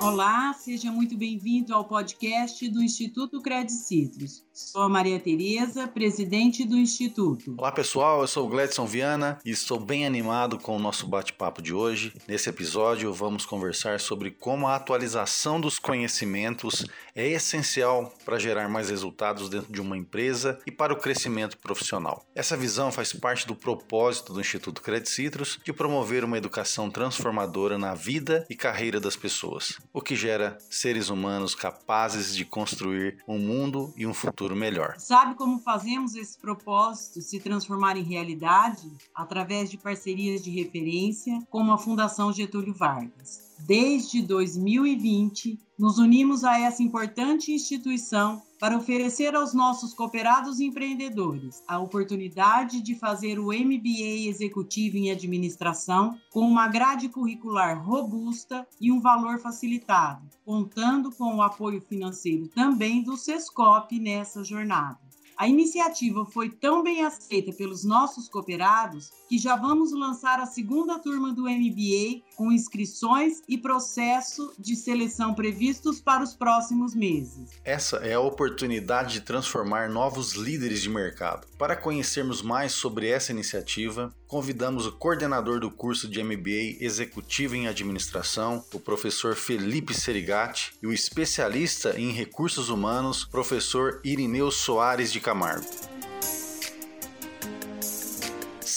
Olá, seja muito bem-vindo ao podcast do Instituto Credit Citrus. Sou a Maria Tereza, presidente do Instituto. Olá pessoal, eu sou o Gledson Viana e estou bem animado com o nosso bate-papo de hoje. Nesse episódio vamos conversar sobre como a atualização dos conhecimentos é essencial para gerar mais resultados dentro de uma empresa e para o crescimento profissional. Essa visão faz parte do propósito do Instituto Credit Citrus de promover uma educação transformadora na vida e carreira das pessoas o que gera seres humanos capazes de construir um mundo e um futuro melhor. Sabe como fazemos esse propósito se transformar em realidade? Através de parcerias de referência, como a Fundação Getúlio Vargas. Desde 2020, nos unimos a essa importante instituição para oferecer aos nossos cooperados empreendedores a oportunidade de fazer o MBA Executivo em Administração com uma grade curricular robusta e um valor facilitado, contando com o apoio financeiro também do SESCOP nessa jornada. A iniciativa foi tão bem aceita pelos nossos cooperados que já vamos lançar a segunda turma do MBA com inscrições e processo de seleção previstos para os próximos meses. Essa é a oportunidade de transformar novos líderes de mercado. Para conhecermos mais sobre essa iniciativa, convidamos o coordenador do curso de MBA Executivo em Administração, o professor Felipe Serigati, e o especialista em recursos humanos, professor Irineu Soares de Camargo.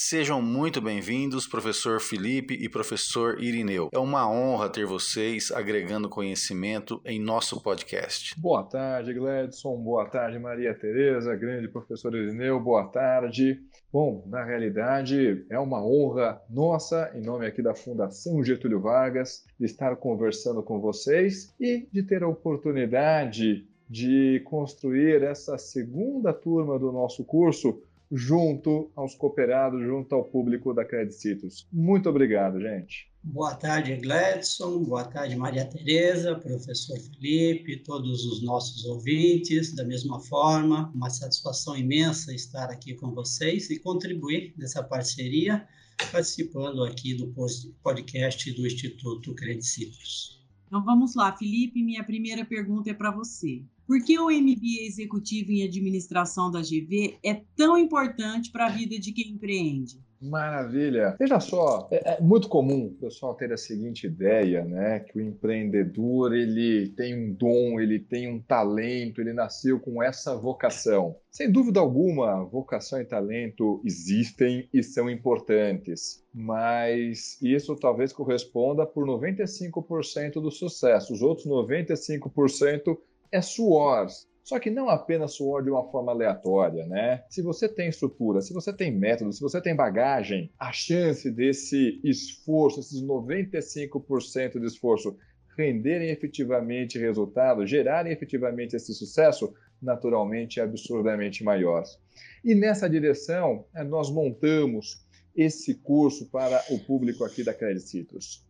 Sejam muito bem-vindos, professor Felipe e professor Irineu. É uma honra ter vocês agregando conhecimento em nosso podcast. Boa tarde, Gledson. Boa tarde, Maria Tereza, grande professor Irineu. Boa tarde. Bom, na realidade, é uma honra nossa, em nome aqui da Fundação Getúlio Vargas, de estar conversando com vocês e de ter a oportunidade de construir essa segunda turma do nosso curso junto aos cooperados, junto ao público da Credit Citrus. Muito obrigado, gente. Boa tarde, Gladson. Boa tarde, Maria Tereza, professor Felipe, todos os nossos ouvintes. Da mesma forma, uma satisfação imensa estar aqui com vocês e contribuir nessa parceria, participando aqui do podcast do Instituto Credit Citrus. Então vamos lá, Felipe. Minha primeira pergunta é para você. Por que o MBA Executivo em Administração da GV é tão importante para a vida de quem empreende? Maravilha. Veja só, é, é, muito comum o pessoal ter a seguinte ideia, né? Que o empreendedor ele tem um dom, ele tem um talento, ele nasceu com essa vocação. Sem dúvida alguma, vocação e talento existem e são importantes, mas isso talvez corresponda por 95% do sucesso. Os outros 95% é suor. Só que não apenas suor de uma forma aleatória, né? Se você tem estrutura, se você tem método, se você tem bagagem, a chance desse esforço, esses 95% de esforço, renderem efetivamente resultado, gerarem efetivamente esse sucesso, naturalmente é absurdamente maior. E nessa direção, é, nós montamos esse curso para o público aqui da Credit Citrus.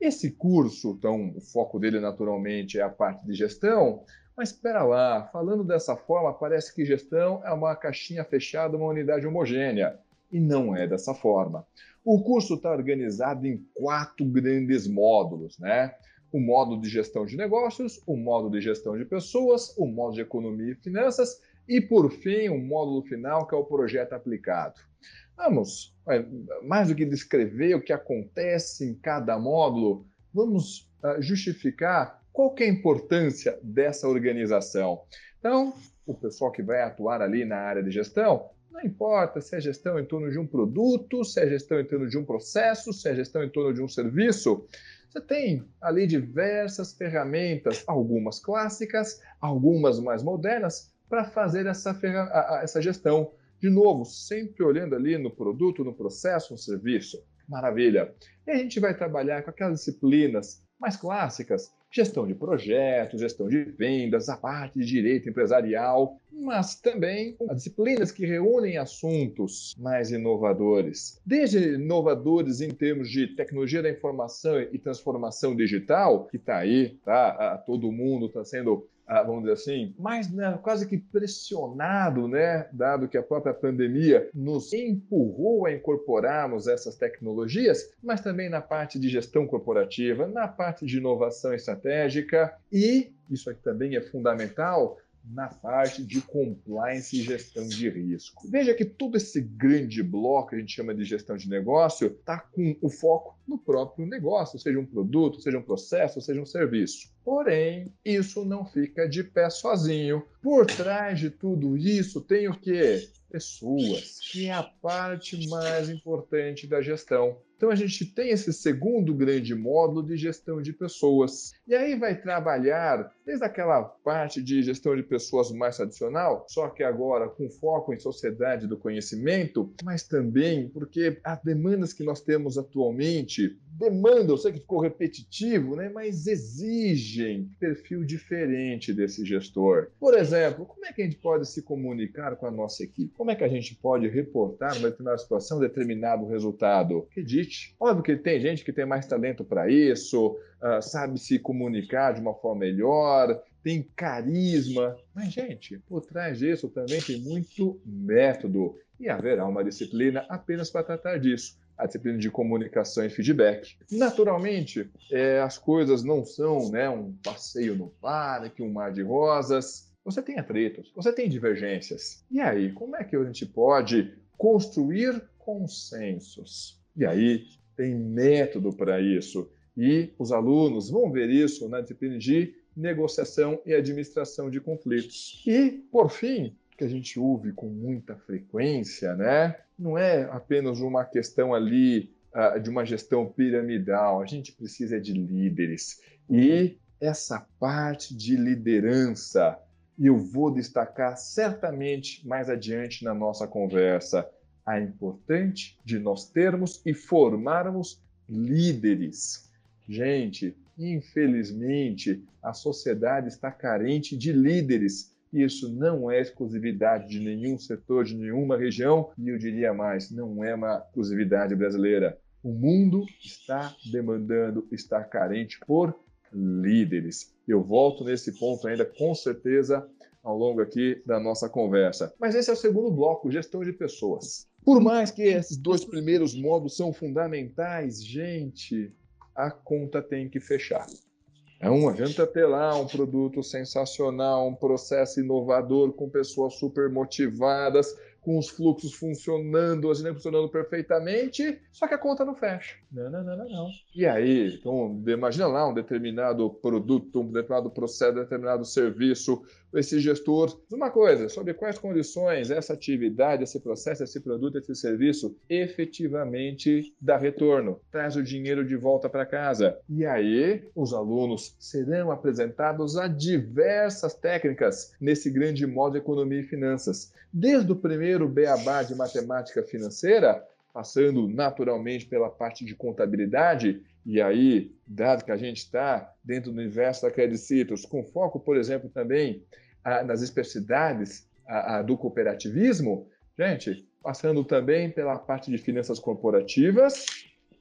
Esse curso, então, o foco dele naturalmente é a parte de gestão, mas espera lá, falando dessa forma, parece que gestão é uma caixinha fechada, uma unidade homogênea. E não é dessa forma. O curso está organizado em quatro grandes módulos, né? O módulo de gestão de negócios, o módulo de gestão de pessoas, o módulo de economia e finanças e, por fim, o módulo final, que é o projeto aplicado. Vamos, mais do que descrever o que acontece em cada módulo, vamos uh, justificar qual é a importância dessa organização. Então, o pessoal que vai atuar ali na área de gestão, não importa se é gestão em torno de um produto, se é gestão em torno de um processo, se é gestão em torno de um serviço, você tem ali diversas ferramentas, algumas clássicas, algumas mais modernas, para fazer essa, essa gestão. De novo, sempre olhando ali no produto, no processo, no serviço. Maravilha! E a gente vai trabalhar com aquelas disciplinas mais clássicas, gestão de projetos, gestão de vendas, a parte de direito empresarial, mas também as disciplinas que reúnem assuntos mais inovadores. Desde inovadores em termos de tecnologia da informação e transformação digital, que está aí, tá? todo mundo está sendo ah, vamos dizer assim, mais né, quase que pressionado, né, dado que a própria pandemia nos empurrou a incorporarmos essas tecnologias, mas também na parte de gestão corporativa, na parte de inovação estratégica e, isso aqui também é fundamental, na parte de compliance e gestão de risco. Veja que todo esse grande bloco que a gente chama de gestão de negócio está com o foco no próprio negócio, seja um produto, seja um processo, seja um serviço. Porém, isso não fica de pé sozinho. Por trás de tudo isso tem o quê? Pessoas, que é a parte mais importante da gestão. Então a gente tem esse segundo grande módulo de gestão de pessoas. E aí vai trabalhar desde aquela parte de gestão de pessoas mais tradicional, só que agora com foco em sociedade do conhecimento, mas também porque as demandas que nós temos atualmente demandam, eu sei que ficou repetitivo, né, mas exigem perfil diferente desse gestor. Por exemplo, como é que a gente pode se comunicar com a nossa equipe? Como é que a gente pode reportar numa determinada situação determinado resultado? Acredite. Óbvio que tem gente que tem mais talento para isso, uh, sabe se comunicar de uma forma melhor, tem carisma. Mas, gente, por trás disso também tem muito método. E haverá uma disciplina apenas para tratar disso a disciplina de comunicação e feedback. Naturalmente, é, as coisas não são né, um passeio no parque, um mar de rosas. Você tem atritos, você tem divergências. E aí, como é que a gente pode construir consensos? E aí, tem método para isso. E os alunos vão ver isso na disciplina de negociação e administração de conflitos. E, por fim, que a gente ouve com muita frequência, né? Não é apenas uma questão ali uh, de uma gestão piramidal. A gente precisa de líderes. E essa parte de liderança, eu vou destacar certamente mais adiante na nossa conversa, a importante de nós termos e formarmos líderes. Gente, infelizmente, a sociedade está carente de líderes isso não é exclusividade de nenhum setor, de nenhuma região, e eu diria mais, não é uma exclusividade brasileira. O mundo está demandando, está carente por líderes. Eu volto nesse ponto ainda com certeza ao longo aqui da nossa conversa. Mas esse é o segundo bloco, gestão de pessoas. Por mais que esses dois primeiros modos são fundamentais, gente, a conta tem que fechar. É um adianta ter lá um produto sensacional, um processo inovador com pessoas super motivadas, com os fluxos funcionando, as funcionando perfeitamente, só que a conta não fecha. Não, não, não, não, não. E aí, então, imagina lá um determinado produto, um determinado processo, um determinado serviço, esse gestor, uma coisa, sobre quais condições essa atividade, esse processo, esse produto, esse serviço efetivamente dá retorno, traz o dinheiro de volta para casa. E aí, os alunos serão apresentados a diversas técnicas nesse grande modo economia e finanças. Desde o primeiro beabá de matemática financeira, passando naturalmente pela parte de contabilidade, e aí, dado que a gente está dentro do universo da Credit Citrus, com foco, por exemplo, também nas especificidades do cooperativismo, gente, passando também pela parte de finanças corporativas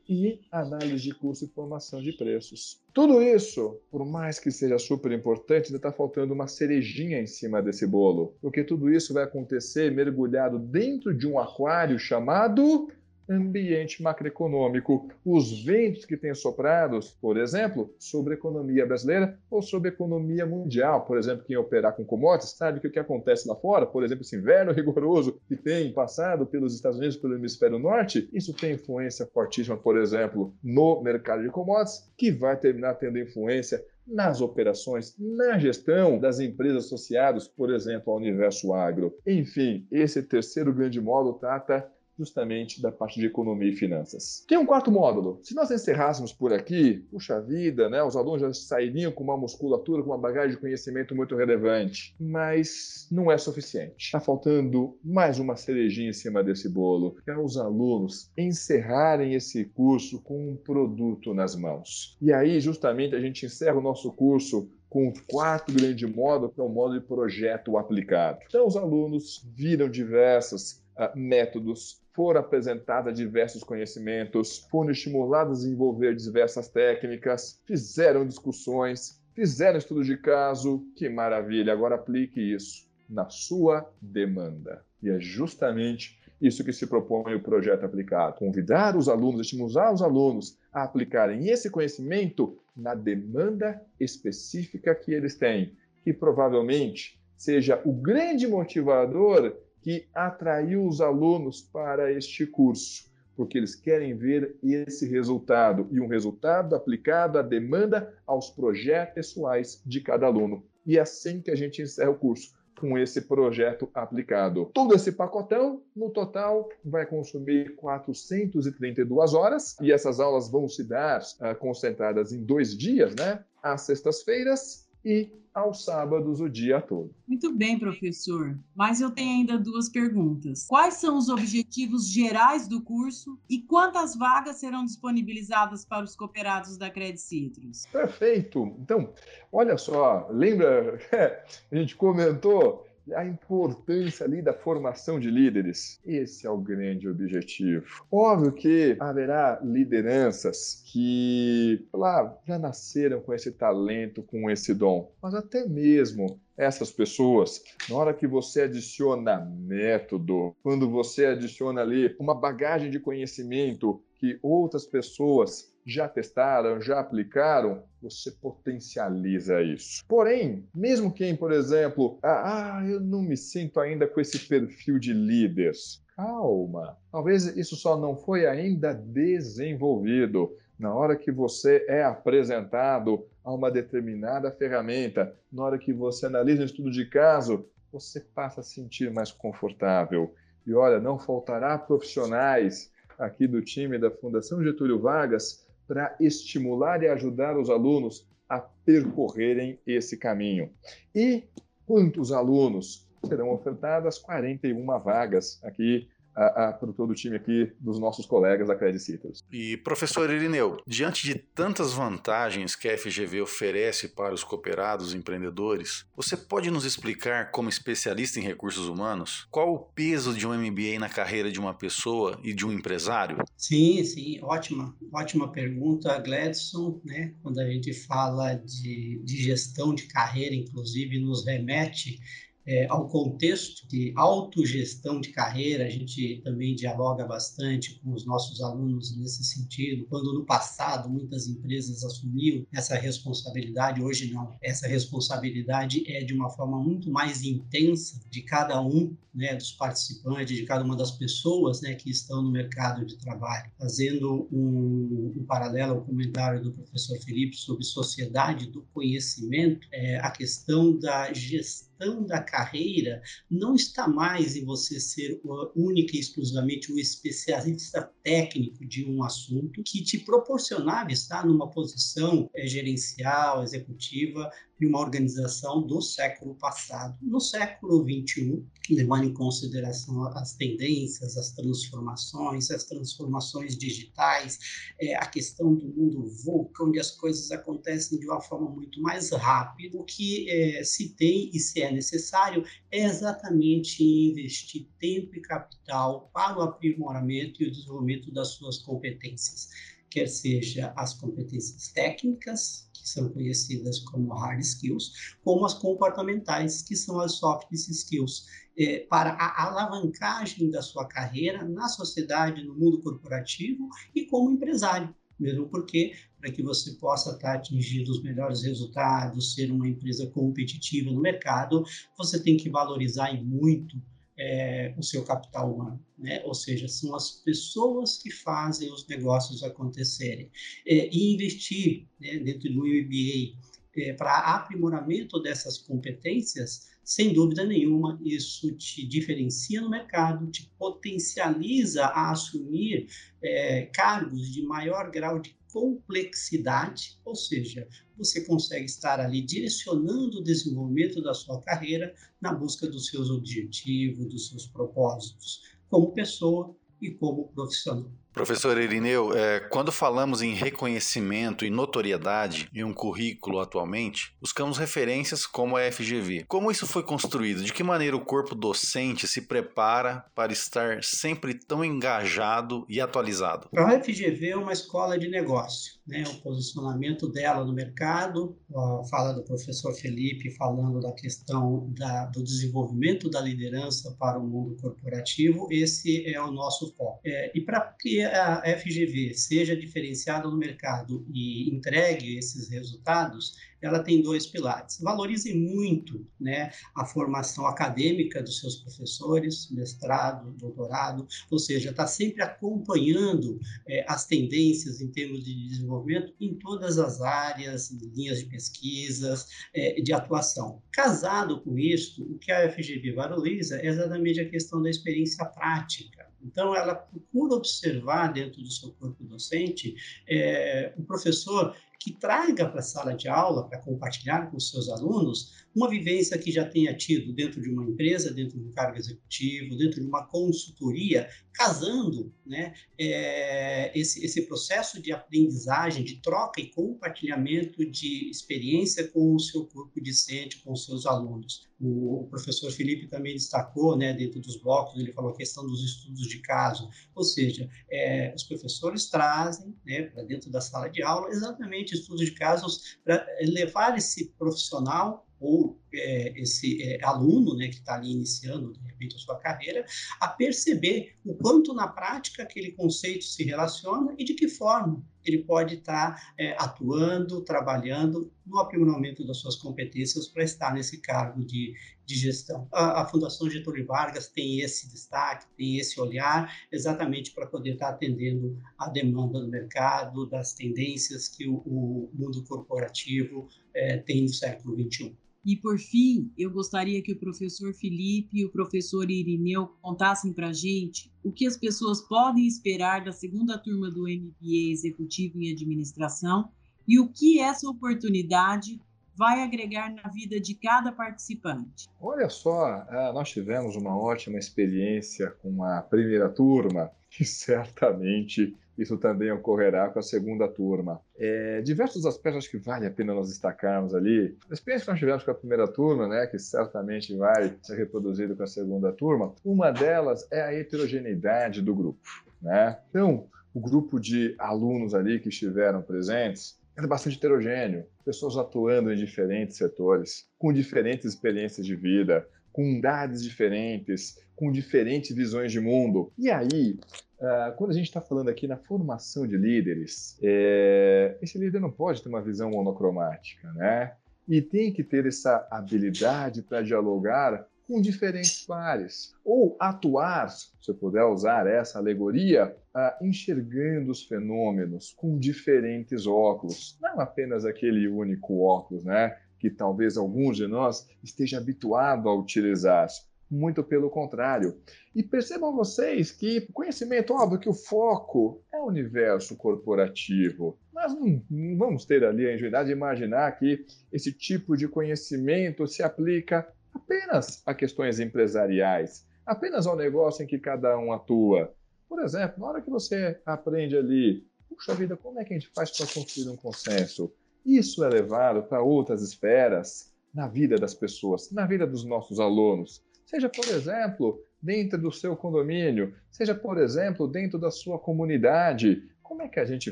e análise de custo e formação de preços. Tudo isso, por mais que seja super importante, ainda está faltando uma cerejinha em cima desse bolo, porque tudo isso vai acontecer mergulhado dentro de um aquário chamado ambiente macroeconômico, os ventos que têm soprado, por exemplo, sobre a economia brasileira ou sobre a economia mundial. Por exemplo, quem operar com commodities sabe que o que acontece lá fora, por exemplo, esse inverno rigoroso que tem passado pelos Estados Unidos, pelo hemisfério norte, isso tem influência fortíssima, por exemplo, no mercado de commodities, que vai terminar tendo influência nas operações, na gestão das empresas associadas, por exemplo, ao universo agro. Enfim, esse terceiro grande módulo trata justamente da parte de economia e finanças. Tem um quarto módulo. Se nós encerrássemos por aqui, puxa vida, né? Os alunos já sairiam com uma musculatura, com uma bagagem de conhecimento muito relevante, mas não é suficiente. Está faltando mais uma cerejinha em cima desse bolo, que é os alunos encerrarem esse curso com um produto nas mãos. E aí, justamente, a gente encerra o nosso curso com o quarto grande módulo, que é o módulo de projeto aplicado. Então, os alunos viram diversas uh, métodos, foram apresentados diversos conhecimentos, foram estimulados a desenvolver diversas técnicas, fizeram discussões, fizeram estudos de caso. Que maravilha! Agora aplique isso na sua demanda. E é justamente isso que se propõe o projeto aplicado: convidar os alunos, estimular os alunos a aplicarem esse conhecimento na demanda específica que eles têm, que provavelmente seja o grande motivador que atraiu os alunos para este curso, porque eles querem ver esse resultado e um resultado aplicado à demanda aos projetos pessoais de cada aluno. E é assim que a gente encerra o curso com esse projeto aplicado. Todo esse pacotão, no total, vai consumir 432 horas e essas aulas vão se dar uh, concentradas em dois dias, né? Às sextas-feiras e aos sábados o dia todo. Muito bem, professor. Mas eu tenho ainda duas perguntas. Quais são os objetivos gerais do curso e quantas vagas serão disponibilizadas para os cooperados da Credit Citrus? Perfeito. Então, olha só, lembra, a gente comentou a importância ali da formação de líderes. Esse é o grande objetivo. Óbvio que haverá lideranças que lá já nasceram com esse talento, com esse dom, mas até mesmo essas pessoas, na hora que você adiciona método, quando você adiciona ali uma bagagem de conhecimento que outras pessoas já testaram, já aplicaram, você potencializa isso. Porém, mesmo quem, por exemplo, ah, ah, eu não me sinto ainda com esse perfil de líderes. Calma, talvez isso só não foi ainda desenvolvido. Na hora que você é apresentado a uma determinada ferramenta, na hora que você analisa um estudo de caso, você passa a sentir mais confortável. E olha, não faltará profissionais aqui do time da Fundação Getúlio Vargas para estimular e ajudar os alunos a percorrerem esse caminho. E quantos alunos? Serão ofertadas 41 vagas aqui para todo o time aqui dos nossos colegas da Credit Citrus. E professor Irineu, diante de tantas vantagens que a FGV oferece para os cooperados empreendedores, você pode nos explicar, como especialista em recursos humanos, qual o peso de um MBA na carreira de uma pessoa e de um empresário? Sim, sim, ótima, ótima pergunta, Gladson, né? Quando a gente fala de, de gestão de carreira, inclusive, nos remete é, ao contexto de autogestão de carreira, a gente também dialoga bastante com os nossos alunos nesse sentido. Quando no passado muitas empresas assumiam essa responsabilidade, hoje não. Essa responsabilidade é de uma forma muito mais intensa de cada um né, dos participantes, de cada uma das pessoas né, que estão no mercado de trabalho. Fazendo um, um paralelo ao comentário do professor Felipe sobre sociedade do conhecimento, é, a questão da gestão gestão da carreira não está mais em você ser única e exclusivamente um especialista técnico de um assunto que te proporcionava estar numa posição é, gerencial, executiva, de uma organização do século passado. No século XXI, levando em consideração as tendências, as transformações, as transformações digitais, é, a questão do mundo VUCA, onde as coisas acontecem de uma forma muito mais rápida, o que é, se tem e se é necessário é exatamente investir tempo e capital para o aprimoramento e o desenvolvimento das suas competências, quer seja as competências técnicas, que são conhecidas como hard skills, como as comportamentais, que são as soft skills, é, para a alavancagem da sua carreira na sociedade, no mundo corporativo e como empresário. Mesmo porque para que você possa estar atingindo os melhores resultados, ser uma empresa competitiva no mercado, você tem que valorizar e muito é, o seu capital humano, né? Ou seja, são as pessoas que fazem os negócios acontecerem é, e investir né, dentro do MBA é, para aprimoramento dessas competências, sem dúvida nenhuma, isso te diferencia no mercado, te potencializa a assumir é, cargos de maior grau de complexidade, ou seja, você consegue estar ali direcionando o desenvolvimento da sua carreira na busca dos seus objetivos, dos seus propósitos, como pessoa e como profissional. Professor Irineu, é, quando falamos em reconhecimento e notoriedade em um currículo atualmente, buscamos referências como a FGV. Como isso foi construído? De que maneira o corpo docente se prepara para estar sempre tão engajado e atualizado? A FGV é uma escola de negócio né, o posicionamento dela no mercado, a fala do professor Felipe falando da questão da, do desenvolvimento da liderança para o mundo corporativo, esse é o nosso foco. É, e para que a FGV seja diferenciada no mercado e entregue esses resultados, ela tem dois pilares. Valorize muito né, a formação acadêmica dos seus professores, mestrado, doutorado, ou seja, está sempre acompanhando é, as tendências em termos de desenvolvimento em todas as áreas, linhas de pesquisas, é, de atuação. Casado com isso, o que a FGV valoriza é exatamente a questão da experiência prática. Então, ela procura observar dentro do seu corpo docente é, o professor que traga para a sala de aula, para compartilhar com os seus alunos, uma vivência que já tenha tido dentro de uma empresa, dentro de um cargo executivo, dentro de uma consultoria, casando né, é, esse, esse processo de aprendizagem, de troca e compartilhamento de experiência com o seu corpo discente, com os seus alunos. O, professor Felipe também destacou, né, dentro dos blocos, ele falou a questão dos estudos de caso, ou seja, é, os professores trazem né, para dentro da sala de aula exatamente estudos de casos para levar esse profissional ou é, esse é, aluno né, que está ali iniciando, de repente, a sua carreira, a perceber o quanto na prática aquele conceito se relaciona e de que forma ele pode estar é, atuando, trabalhando no aprimoramento das suas competências para estar nesse cargo de, de gestão. A, a, Fundação Getúlio Vargas tem esse destaque, tem esse olhar, exatamente para poder estar atendendo a demanda do mercado, das tendências que o, o mundo corporativo é, tem no século XXI. E por fim, eu gostaria que o professor Felipe e o professor Irineu contassem para a gente o que as pessoas podem esperar da segunda turma do MBA Executivo em Administração e o que essa oportunidade vai agregar na vida de cada participante. Olha só, ah, nós tivemos uma ótima experiência com a primeira turma e certamente isso também ocorrerá com a segunda turma. É, diversos aspectos que vale a pena nós destacarmos ali. A experiência que nós tivemos com a primeira turma, né, que certamente vai ser reproduzida com a segunda turma, uma delas é a heterogeneidade do grupo. Né? Então, o grupo de alunos ali que estiveram presentes era bastante heterogêneo, pessoas atuando em diferentes setores, com diferentes experiências de vida, com idades diferentes, com diferentes visões de mundo. E aí, Uh, quando a gente está falando aqui na formação de líderes, é, esse líder não pode ter uma visão monocromática, né? E tem que ter essa habilidade para dialogar com diferentes pares. Ou atuar, se eu puder usar essa alegoria, uh, enxergando os fenômenos com diferentes óculos. Não apenas aquele único óculos, né? Que talvez alguns de nós esteja habituado a utilizar muito pelo contrário. E percebam vocês que conhecimento, óbvio que o foco é o universo corporativo. Não, não vamos ter ali a ingenuidade de imaginar que esse tipo de conhecimento se aplica apenas a questões empresariais, apenas ao negócio em que cada um atua. Por exemplo, na hora que você aprende ali, puxa vida, como é que a gente faz para construir um consenso? Isso é levado para outras esferas na vida das pessoas, na vida dos nossos alunos. Seja, por exemplo, dentro do seu condomínio, seja, por exemplo, dentro da sua comunidade. Como é que a gente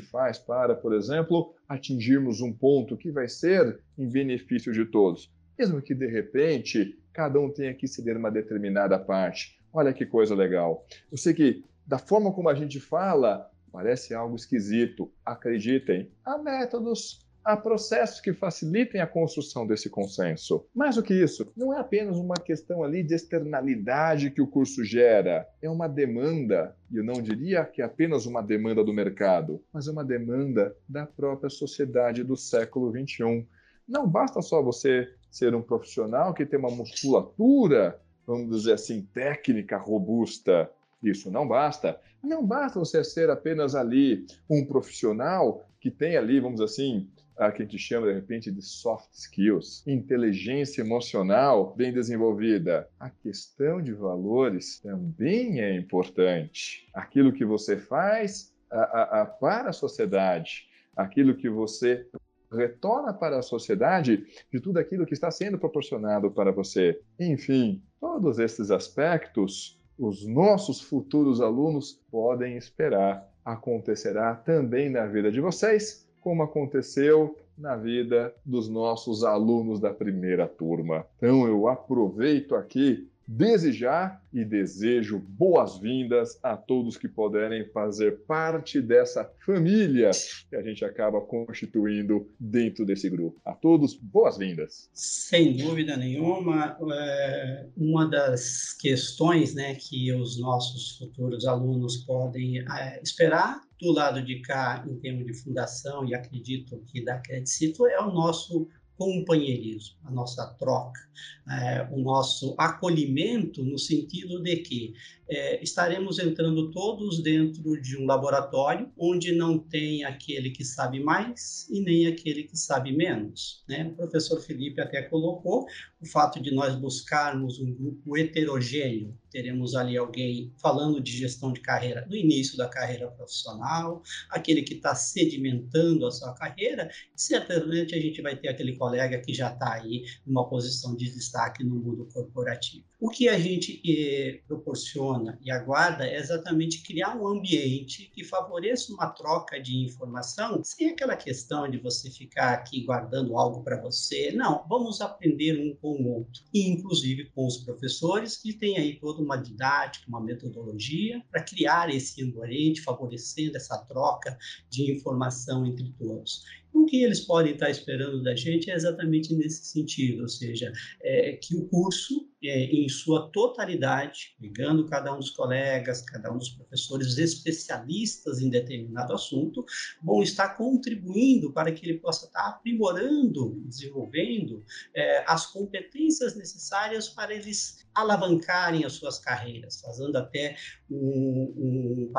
faz para, por exemplo, atingirmos um ponto que vai ser em benefício de todos? Mesmo que de repente cada um tenha que ceder uma determinada parte. Olha que coisa legal. Eu sei que da forma como a gente fala, parece algo esquisito. Acreditem, há métodos há processos que facilitem a construção desse consenso. Mais do que isso, não é apenas uma questão ali de externalidade que o curso gera, é uma demanda, e eu não diria que é apenas uma demanda do mercado, mas é uma demanda da própria sociedade do século XXI. Não basta só você ser um profissional que tem uma musculatura, vamos dizer assim, técnica robusta. Isso não basta. Não basta você ser apenas ali um profissional que tem ali, vamos dizer assim, a que a gente chama de repente de soft skills, inteligência emocional bem desenvolvida. A questão de valores também é importante. Aquilo que você faz a, a, a, para a sociedade, aquilo que você retorna para a sociedade de tudo aquilo que está sendo proporcionado para você. Enfim, todos esses aspectos os nossos futuros alunos podem esperar acontecerá também na vida de vocês como aconteceu na vida dos nossos alunos da primeira turma. Então eu aproveito aqui desejar e desejo boas-vindas a todos que puderem fazer parte dessa família que a gente acaba constituindo dentro desse grupo. A todos, boas-vindas. Sem dúvida nenhuma, é uma das questões né, que os nossos futuros alunos podem é, esperar do lado de cá, em termos de fundação, e acredito que da Credicito, é o nosso companheirismo, a nossa troca, é, o nosso acolhimento, no sentido de que é, estaremos entrando todos dentro de um laboratório onde não tem aquele que sabe mais e nem aquele que sabe menos. Né? O professor Felipe até colocou o fato de nós buscarmos um grupo heterogêneo. Teremos ali alguém falando de gestão de carreira no início da carreira profissional, aquele que está sedimentando a sua carreira, e certamente a gente vai ter aquele colega que já está aí numa posição de destaque no mundo corporativo. O que a gente eh, proporciona e aguarda é exatamente criar um ambiente que favoreça uma troca de informação, sem aquela questão de você ficar aqui guardando algo para você. Não, vamos aprender um com o outro, e inclusive com os professores, que têm aí toda uma didática, uma metodologia para criar esse ambiente, favorecendo essa troca de informação entre todos. O que eles podem estar esperando da gente é exatamente nesse sentido, ou seja, é, que o curso, é, em sua totalidade, ligando cada um dos colegas, cada um dos professores especialistas em determinado assunto, vão estar contribuindo para que ele possa estar aprimorando, desenvolvendo é, as competências necessárias para eles alavancarem as suas carreiras, fazendo até um, um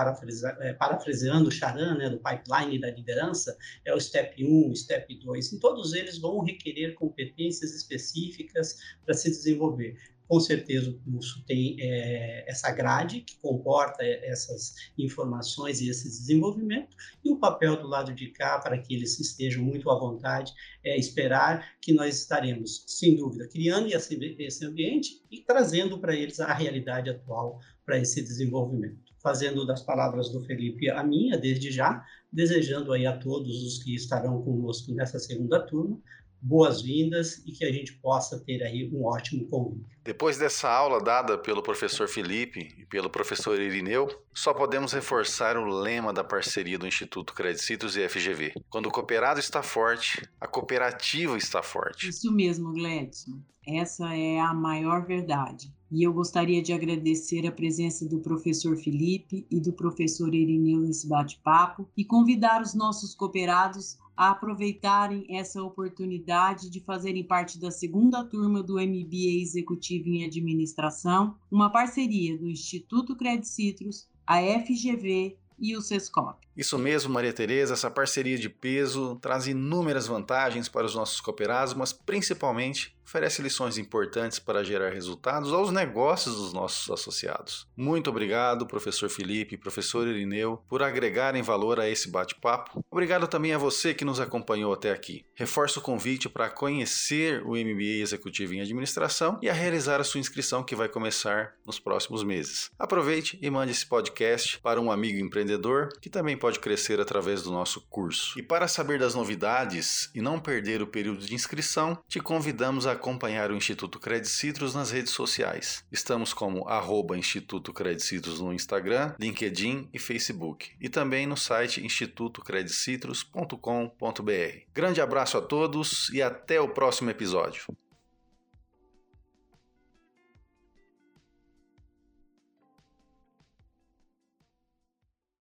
é, parafraseando o Charan, né, do pipeline da liderança, é o step 1, step 2. E todos eles vão requerer competências específicas para se desenvolver. Com certeza o curso tem é, essa grade que comporta essas informações e esse desenvolvimento, e o papel do lado de cá, para que eles estejam muito à vontade, é esperar que nós estaremos, sem dúvida, criando esse ambiente e trazendo para eles a realidade atual para esse desenvolvimento. Fazendo das palavras do Felipe a minha, desde já, desejando aí a todos os que estarão conosco nessa segunda turma boas-vindas e que a gente possa ter aí um ótimo convívio. Depois dessa aula dada pelo professor Felipe e pelo professor Irineu, só podemos reforçar o lema da parceria do Instituto Credicitos e FGV. Quando o cooperado está forte, a cooperativa está forte. Isso mesmo, Gledson. Essa é a maior verdade. E eu gostaria de agradecer a presença do professor Felipe e do professor Irineu nesse bate-papo e convidar os nossos cooperados a aproveitarem essa oportunidade de fazerem parte da segunda turma do MBA Executivo em Administração, uma parceria do Instituto Credit Citrus, a FGV e o Sescop. Isso mesmo, Maria Tereza, essa parceria de peso traz inúmeras vantagens para os nossos cooperados, mas principalmente oferece lições importantes para gerar resultados aos negócios dos nossos associados. Muito obrigado, professor Felipe professor Irineu, por agregarem valor a esse bate-papo. Obrigado também a você que nos acompanhou até aqui. Reforço o convite para conhecer o MBA Executivo em Administração e a realizar a sua inscrição que vai começar nos próximos meses. Aproveite e mande esse podcast para um amigo empreendedor que também pode crescer através do nosso curso. E para saber das novidades e não perder o período de inscrição, te convidamos a acompanhar o Instituto Credit Citrus nas redes sociais. Estamos como arroba Instituto Credit Citrus no Instagram, LinkedIn e Facebook. E também no site institutocreditcitrus.com.br. Grande abraço a todos e até o próximo episódio.